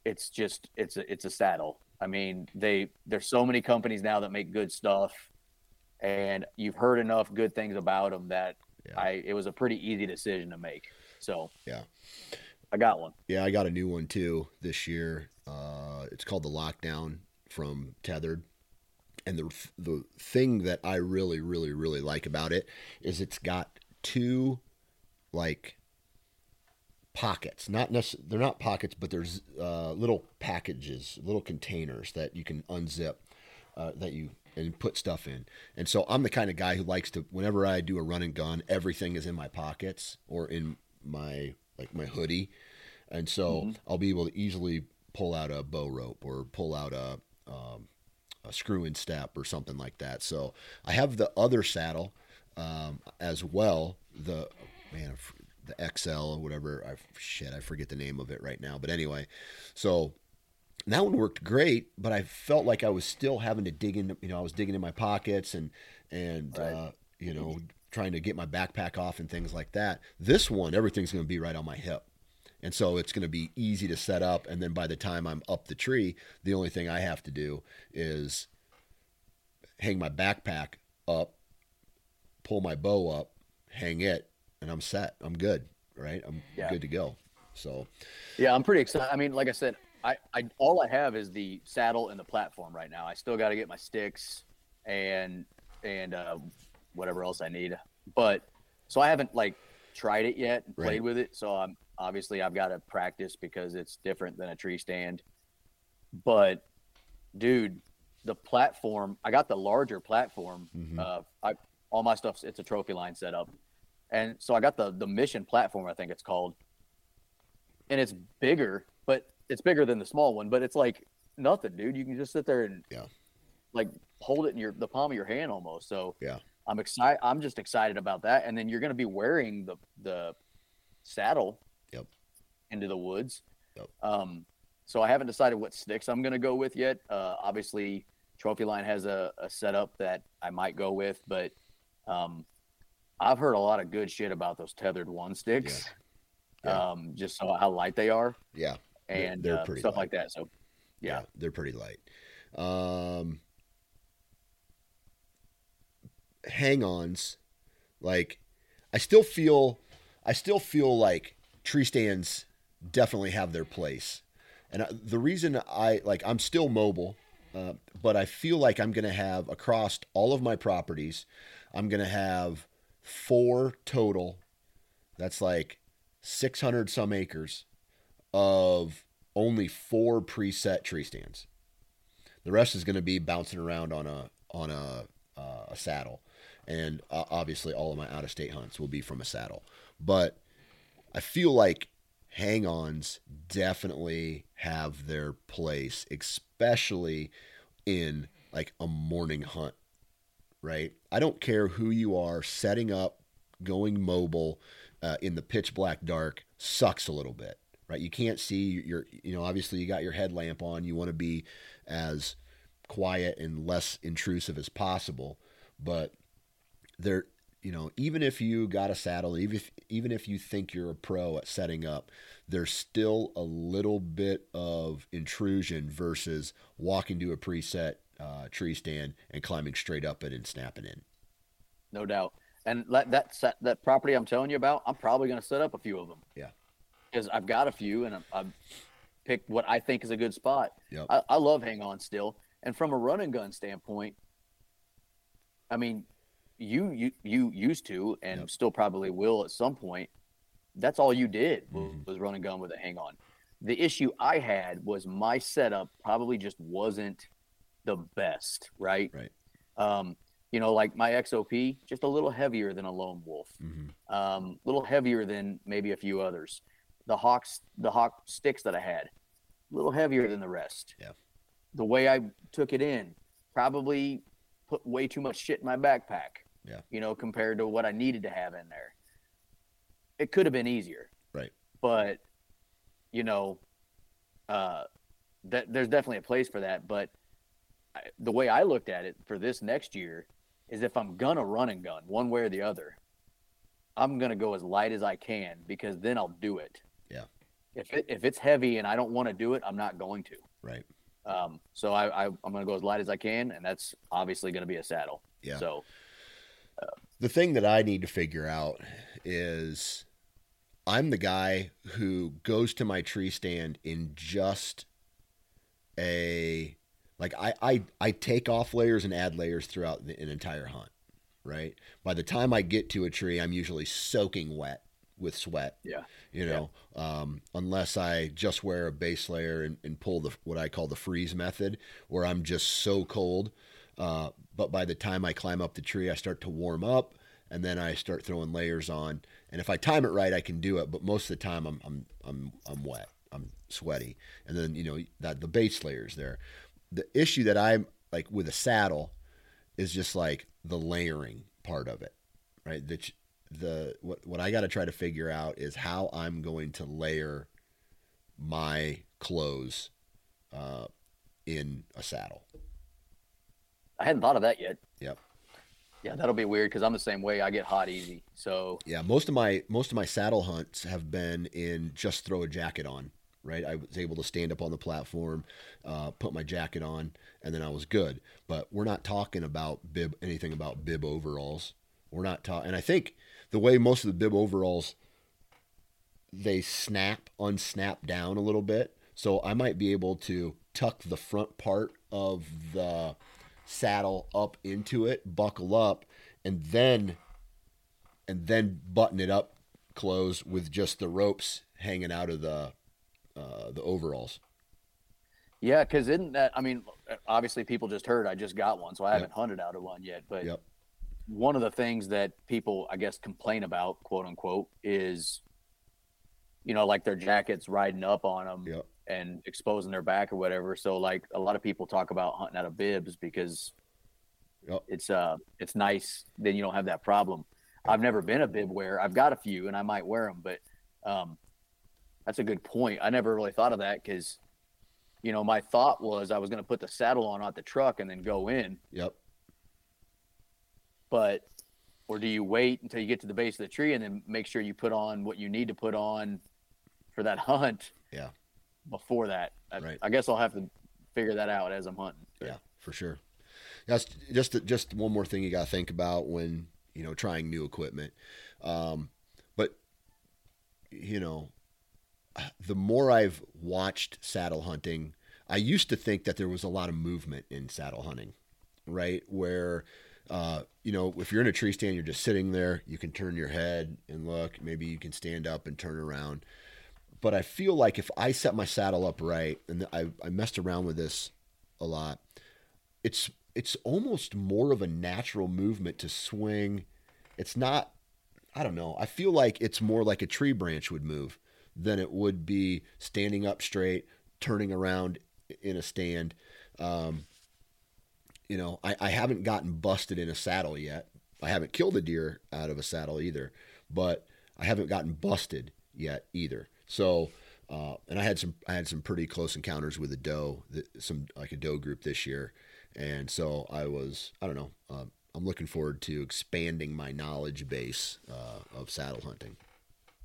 It's just it's a it's a saddle. I mean, they there's so many companies now that make good stuff, and you've heard enough good things about them that Yeah. I it was a pretty easy decision to make. So Yeah. I got one. Yeah, I got a new one too this year. Uh, it's called the Lockdown from Tethered, and the the thing that I really, really, really like about it is it's got two like pockets. Not necess- they're not pockets, but there's uh, little packages, little containers that you can unzip uh, that you and put stuff in. And so I'm the kind of guy who likes to whenever I do a run and gun, everything is in my pockets or in my like my hoodie. And so I'll be able to easily pull out a bow rope or pull out a um, a screw in step or something like that. So I have the other saddle um, as well. The man, the XL or whatever. I shit, I forget the name of it right now. But anyway, so that one worked great, but I felt like I was still having to dig in. You know, I was digging in my pockets and and Right. uh, you know trying to get my backpack off and things like that. This one, everything's going to be right on my hip. And so it's going to be easy to set up. And then by the time I'm up the tree, the only thing I have to do is hang my backpack up, pull my bow up, hang it, and I'm set. I'm good. Right. I'm Yeah. good to go. So, Yeah, I'm pretty excited. I mean, like I said, I, I all I have is the saddle and the platform right now. I still got to get my sticks and and uh, whatever else I need. But so I haven't like tried it yet and played Right. with it. So I'm obviously I've got to practice because it's different than a tree stand. But dude, the platform I got the larger platform. Mhm. Uh, I all my stuff's it's a Trophyline setup, and so I got the the mission platform I think it's called and it's bigger, but it's bigger than the small one. But it's like nothing, dude. You can just sit there and Yeah. like hold it in your the palm of your hand almost. So Yeah. I'm excited. I'm just excited about that. And then you're going to be wearing the the saddle Yep. into the woods. Yep. Um, so I haven't decided what sticks I'm going to go with yet. Uh, obviously, Trophyline has a, a setup that I might go with, but um, I've heard a lot of good shit about those tethered one sticks. Yeah. Um, just so how light they are yeah. They're- and they're uh, pretty stuff light. like that. So, yeah. they're pretty light. Um, hang-ons, like I still feel, I still feel like tree stands definitely have their place, and I, the reason I like I'm still mobile, uh, but I feel like I'm gonna have across all of my properties, I'm gonna have four total. That's like 600 some acres of only four preset tree stands. The rest is going to be bouncing around on a on a uh, a saddle, and uh, obviously all of my out of state hunts will be from a saddle. But I feel like hang-ons definitely have their place, especially in like a morning hunt. Right? I don't care who you are, setting up, going mobile uh, in the pitch black dark sucks a little bit right you can't see your you know obviously you got your headlamp on you want to be as quiet and less intrusive as possible but there you know even if you got a saddle even if even if you think you're a pro at setting up there's still a little bit of intrusion versus walking to a preset uh, tree stand and climbing straight up it and snapping in no doubt. And that that set, that property I'm telling you about, I'm probably going to set up a few of them. Yeah. because I've got a few, and I've, I've picked what I think is a good spot. Yep. I, I love hang on still, and from a run and gun standpoint, I mean, you you you used to and Yep. still probably will at some point. That's all you did was, Mhm. was run and gun with a hang on. The issue I had was my setup probably just wasn't the best, right? Right. Um, you know, like my XOP, just a little heavier than a lone wolf, Mhm. um, a little heavier than maybe a few others. The hawks, the hawk sticks that I had, a little heavier than the rest. Yeah. The way I took it in, probably put way too much shit in my backpack. Yeah. You know, compared to what I needed to have in there. It could have been easier. Right. But, you know, uh, that there's definitely a place for that. But I, the way I looked at it for this next year is if I'm gonna run and gun one way or the other, I'm gonna go as light as I can because then I'll do it. Yeah. If it, if it's heavy and I don't want to do it, I'm not going to. Right. Um, so I, I I'm gonna go as light as I can, and that's obviously gonna be a saddle. Yeah. So the thing that I need to figure out is I'm the guy who goes to my tree stand in just a like I I, I take off layers and add layers throughout the, an entire hunt. Right. By the time I get to a tree, I'm usually soaking wet with sweat. yeah, You know, um, unless I just wear a base layer and, and pull the what I call the freeze method, where I'm just so cold. Uh, but by the time I climb up the tree, I start to warm up, and then I start throwing layers on. And if I time it right, I can do it. But most of the time, I'm I'm I'm I'm wet. I'm sweaty, and then you know that the base layers there. The issue that I'm like with a saddle is just like the layering part of it, right? That the what what I got to try to figure out is how I'm going to layer my clothes uh, in a saddle. I hadn't thought of that yet. Yep. Yeah, that'll be weird because I'm the same way. I get hot easy. So Yeah, most of my most of my saddle hunts have been in just throw a jacket on. Right, I was able to stand up on the platform, uh, put my jacket on, and then I was good. But we're not talking about bib anything about bib overalls. We're not talking, and I think the way most of the bib overalls they snap, unsnap down a little bit. So I might be able to tuck the front part of the saddle up into it, buckle up, and then and then button it up close with just the ropes hanging out of the uh, the overalls. yeah, because isn't that? I mean, obviously people just heard I just got one, so I Yep. haven't hunted out of one yet. But Yep. one of the things that people, I guess, complain about, quote unquote, is you know, like their jackets riding up on them Yep. And exposing their back or whatever. So, like a lot of people talk about hunting out of bibs because Yep. it's uh it's nice. Then you don't have that problem. I've never been a bib wearer. I've got a few, and I might wear them, but um, that's a good point. I never really thought of that because, you know, my thought was I was going to put the saddle on at the truck and then go in, Yep. but or do you wait until you get to the base of the tree and then make sure you put on what you need to put on for that hunt Yeah. Before that? I, Right. I guess I'll have to figure that out as I'm hunting. Yeah, for sure. That's just just one more thing you got to think about when you know trying new equipment. Um, but you know, the more I've watched saddle hunting, I used to think that there was a lot of movement in saddle hunting, right? Where uh, you know, if you're in a tree stand, you're just sitting there. You can turn your head and look. Maybe you can stand up and turn around. But I feel like if I set my saddle up right, and I, I messed around with this a lot, it's it's almost more of a natural movement to swing. It's not I don't know. I feel like it's more like a tree branch would move than it would be standing up straight, turning around in a stand. Um, you know, I, I haven't gotten busted in a saddle yet. I haven't killed a deer out of a saddle either, but I haven't gotten busted yet either. So, uh, and I had some I had some pretty close encounters with a doe, some like a doe group this year, and so I was I don't know. Um, I'm looking forward to expanding my knowledge base uh, of saddle hunting.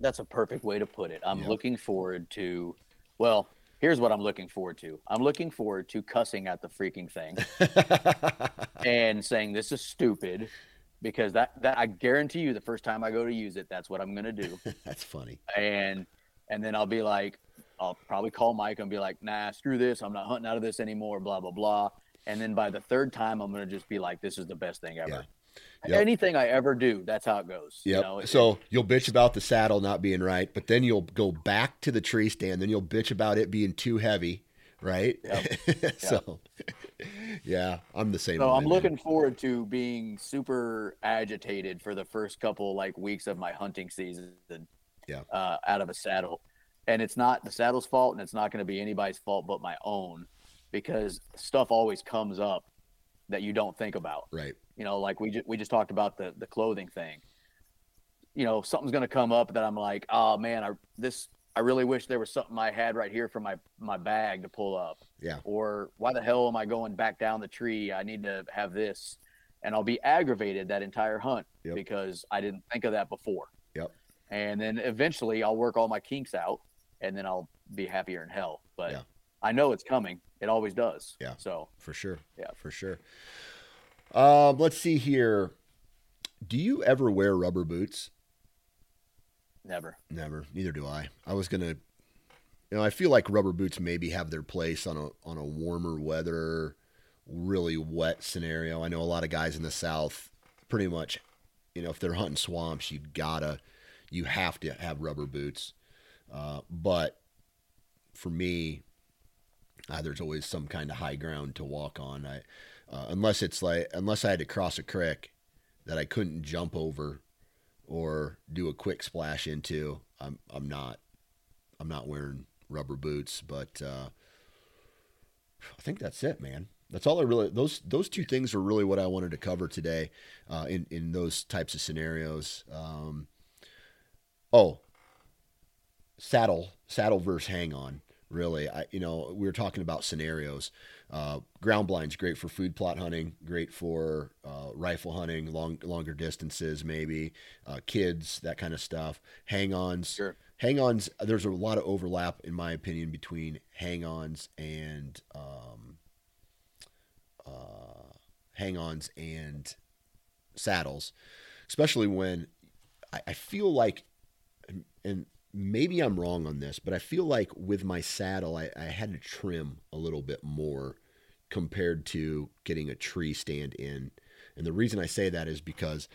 That's a perfect way to put it. I'm Yeah. looking forward to, well, here's what I'm looking forward to. I'm looking forward to cussing at the freaking thing and saying this is stupid because that, that I guarantee you the first time I go to use it, that's what I'm going to do. That's funny. and, and then I'll be like, I'll probably call Mike and be like, nah, screw this. I'm not hunting out of this anymore, blah, blah, blah. And then by the third time, I'm going to just be like, this is the best thing ever. Yeah. Yep. Anything I ever do, that's how it goes. you know? So you'll bitch about the saddle not being right, but then you'll go back to the tree stand. Then you'll bitch about it being too heavy, right? so, yeah, I'm the same. So I'm man. looking forward to being super agitated for the first couple like weeks of my hunting season. Yeah. Uh, out of a saddle, and it's not the saddle's fault, and it's not going to be anybody's fault but my own, because stuff always comes up that you don't think about. Right. You know, like we just we just talked about the the clothing thing. You know, something's going to come up that I'm like, oh man, I this I really wish there was something I had right here for my my bag to pull up Yeah. or why the hell am I going back down the tree? I need to have this. And I'll be aggravated that entire hunt Yep. because I didn't think of that before. Yep. And then eventually I'll work all my kinks out and then I'll be happier in hell. But Yeah. I know it's coming. It always does. Yeah. So For sure. Yeah. For sure. Um, let's see here. Do you ever wear rubber boots? never. Never. Neither do I. I was gonna. You know, I feel like rubber boots maybe have their place on a on a warmer weather, really wet scenario. I know a lot of guys in the South, pretty much, you know, if they're hunting swamps, you gotta, you have to have rubber boots. Uh, but for me, uh, there's always some kind of high ground to walk on. I, uh, unless it's like unless I had to cross a creek that I couldn't jump over or do a quick splash into, I'm I'm not I'm not wearing rubber boots. But uh, I think that's it, man. That's all I really those those two things are really what I wanted to cover today uh, in in those types of scenarios. Um, oh, saddle saddle verse hang on really. I you know we were talking about scenarios. Uh, ground blinds great for food plot hunting great for uh, rifle hunting long longer distances maybe uh, kids that kind of stuff. Hang-ons Sure. hang-ons there's a lot of overlap in my opinion between hang-ons and um, uh, hang-ons and saddles especially when I, I feel like and, maybe I'm wrong on this, but I feel like with my saddle, I, I had to trim a little bit more compared to getting a tree stand in. And the reason I say that is because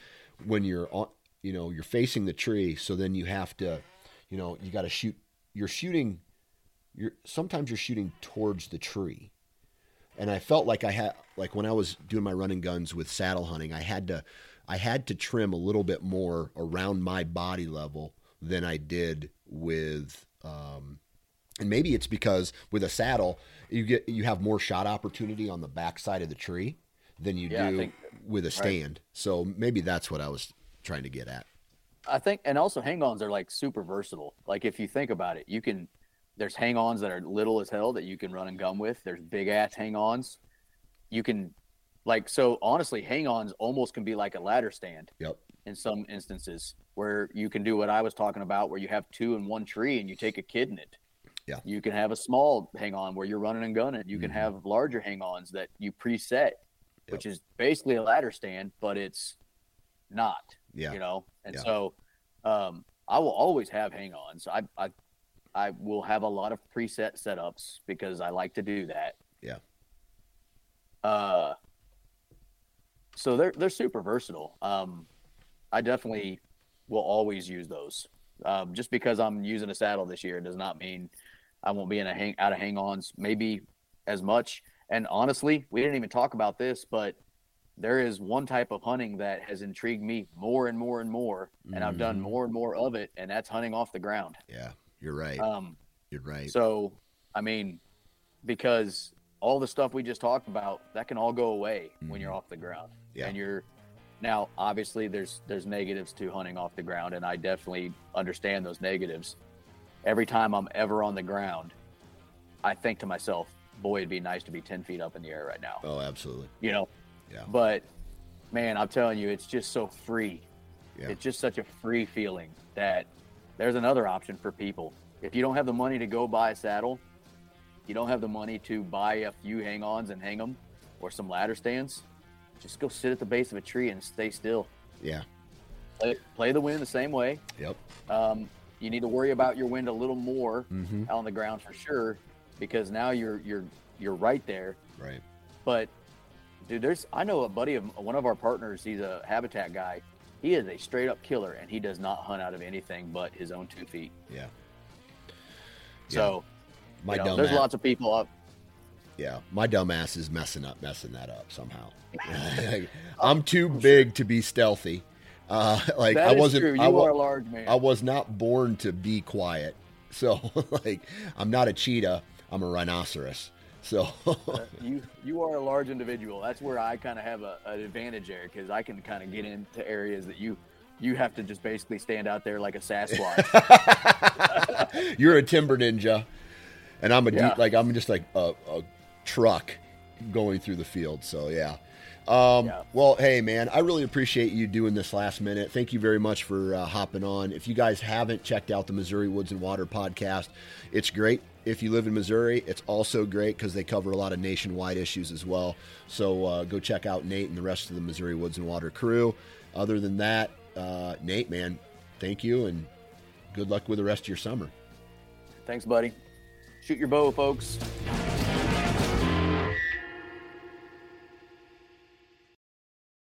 when you're on, you know, you're facing the tree, so then you have to, you know, you got to shoot. You're shooting. You're sometimes you're shooting towards the tree, and I felt like I had like when I was doing my running guns with saddle hunting, I had to, I had to trim a little bit more around my body level than I did with um, and maybe it's because with a saddle you get you have more shot opportunity on the backside of the tree than you Yeah, do think- with a stand. So maybe that's what I was trying to get at. I think, and also hang-ons are like super versatile. Like if you think about it, you can. There's hang-ons that are little as hell that you can run and gun with. There's big ass hang-ons. You can, like, so honestly, hang-ons almost can be like a ladder stand Yep. in some instances where you can do what I was talking about, where you have two in one tree and you take a kid in it. Yeah. You can have a small hang-on where you're running and gunning. You can Mhm. have larger hang-ons that you preset, which is basically a ladder stand, but it's not Yeah. you know and Yeah. so um i will always have hang-ons I, I i will have a lot of preset setups because i like to do that Yeah. uh so they're they're super versatile um i definitely will always use those um just because i'm using a saddle this year does not mean i won't be in a hang out of hang-ons maybe as much and honestly we didn't even talk about this but there is one type of hunting that has intrigued me more and more and more, and I've done Mhm. more and more of it, and that's hunting off the ground. Yeah. You're right. Um, You're right. so, I mean, because all the stuff we just talked about, that can all go away when you're off the ground, Mm-hmm. Yeah. and you're now obviously there's there's negatives to hunting off the ground, and I definitely understand those negatives. Every time I'm ever on the ground, I think to myself, "Boy, it'd be nice to be ten feet up in the air right now." oh, absolutely. You know, Yeah. but man, I'm telling you, it's just so free. Yeah. It's just such a free feeling that there's another option for people. If you don't have the money to go buy a saddle, you don't have the money to buy a few hang-ons and hang them, or some ladder stands. Just go sit at the base of a tree and stay still. Yeah. Play, play the wind the same way. Yep. Um, you need to worry about your wind a little more Mhm. out on the ground for sure, because now you're you're you're right there Right. but dude. There's I know a buddy of one of our partners. He's a habitat guy. He is a straight up killer, and he does not hunt out of anything but his own two feet. Yeah. So, My you know, there's ass, lots of people up. Yeah, my dumb ass is messing up, messing that up somehow. I'm too big to be stealthy. Uh, like That I wasn't. true. You I, wa- are a large man. I was not born to be quiet. So like, I'm not a cheetah. I'm a rhinoceros. So you you are a large individual. That's where I kind of have a, an advantage there because I can kind of get into areas that you you have to just basically stand out there like a Sasquatch. you're a timber ninja, and I'm a deep, like I'm just like a, a truck going through the field. So yeah. Um, Yeah. Well, hey man, I really appreciate you doing this last minute. Thank you very much for uh, hopping on. If you guys haven't checked out the Missouri Woods and Water podcast, it's great. If you live in Missouri, it's also great because they cover a lot of nationwide issues as well. So uh, go check out Nate and the rest of the Missouri Woods and Water crew. Other than that, uh, Nate, man, thank you and good luck with the rest of your summer. Thanks, buddy. Shoot your bow, folks.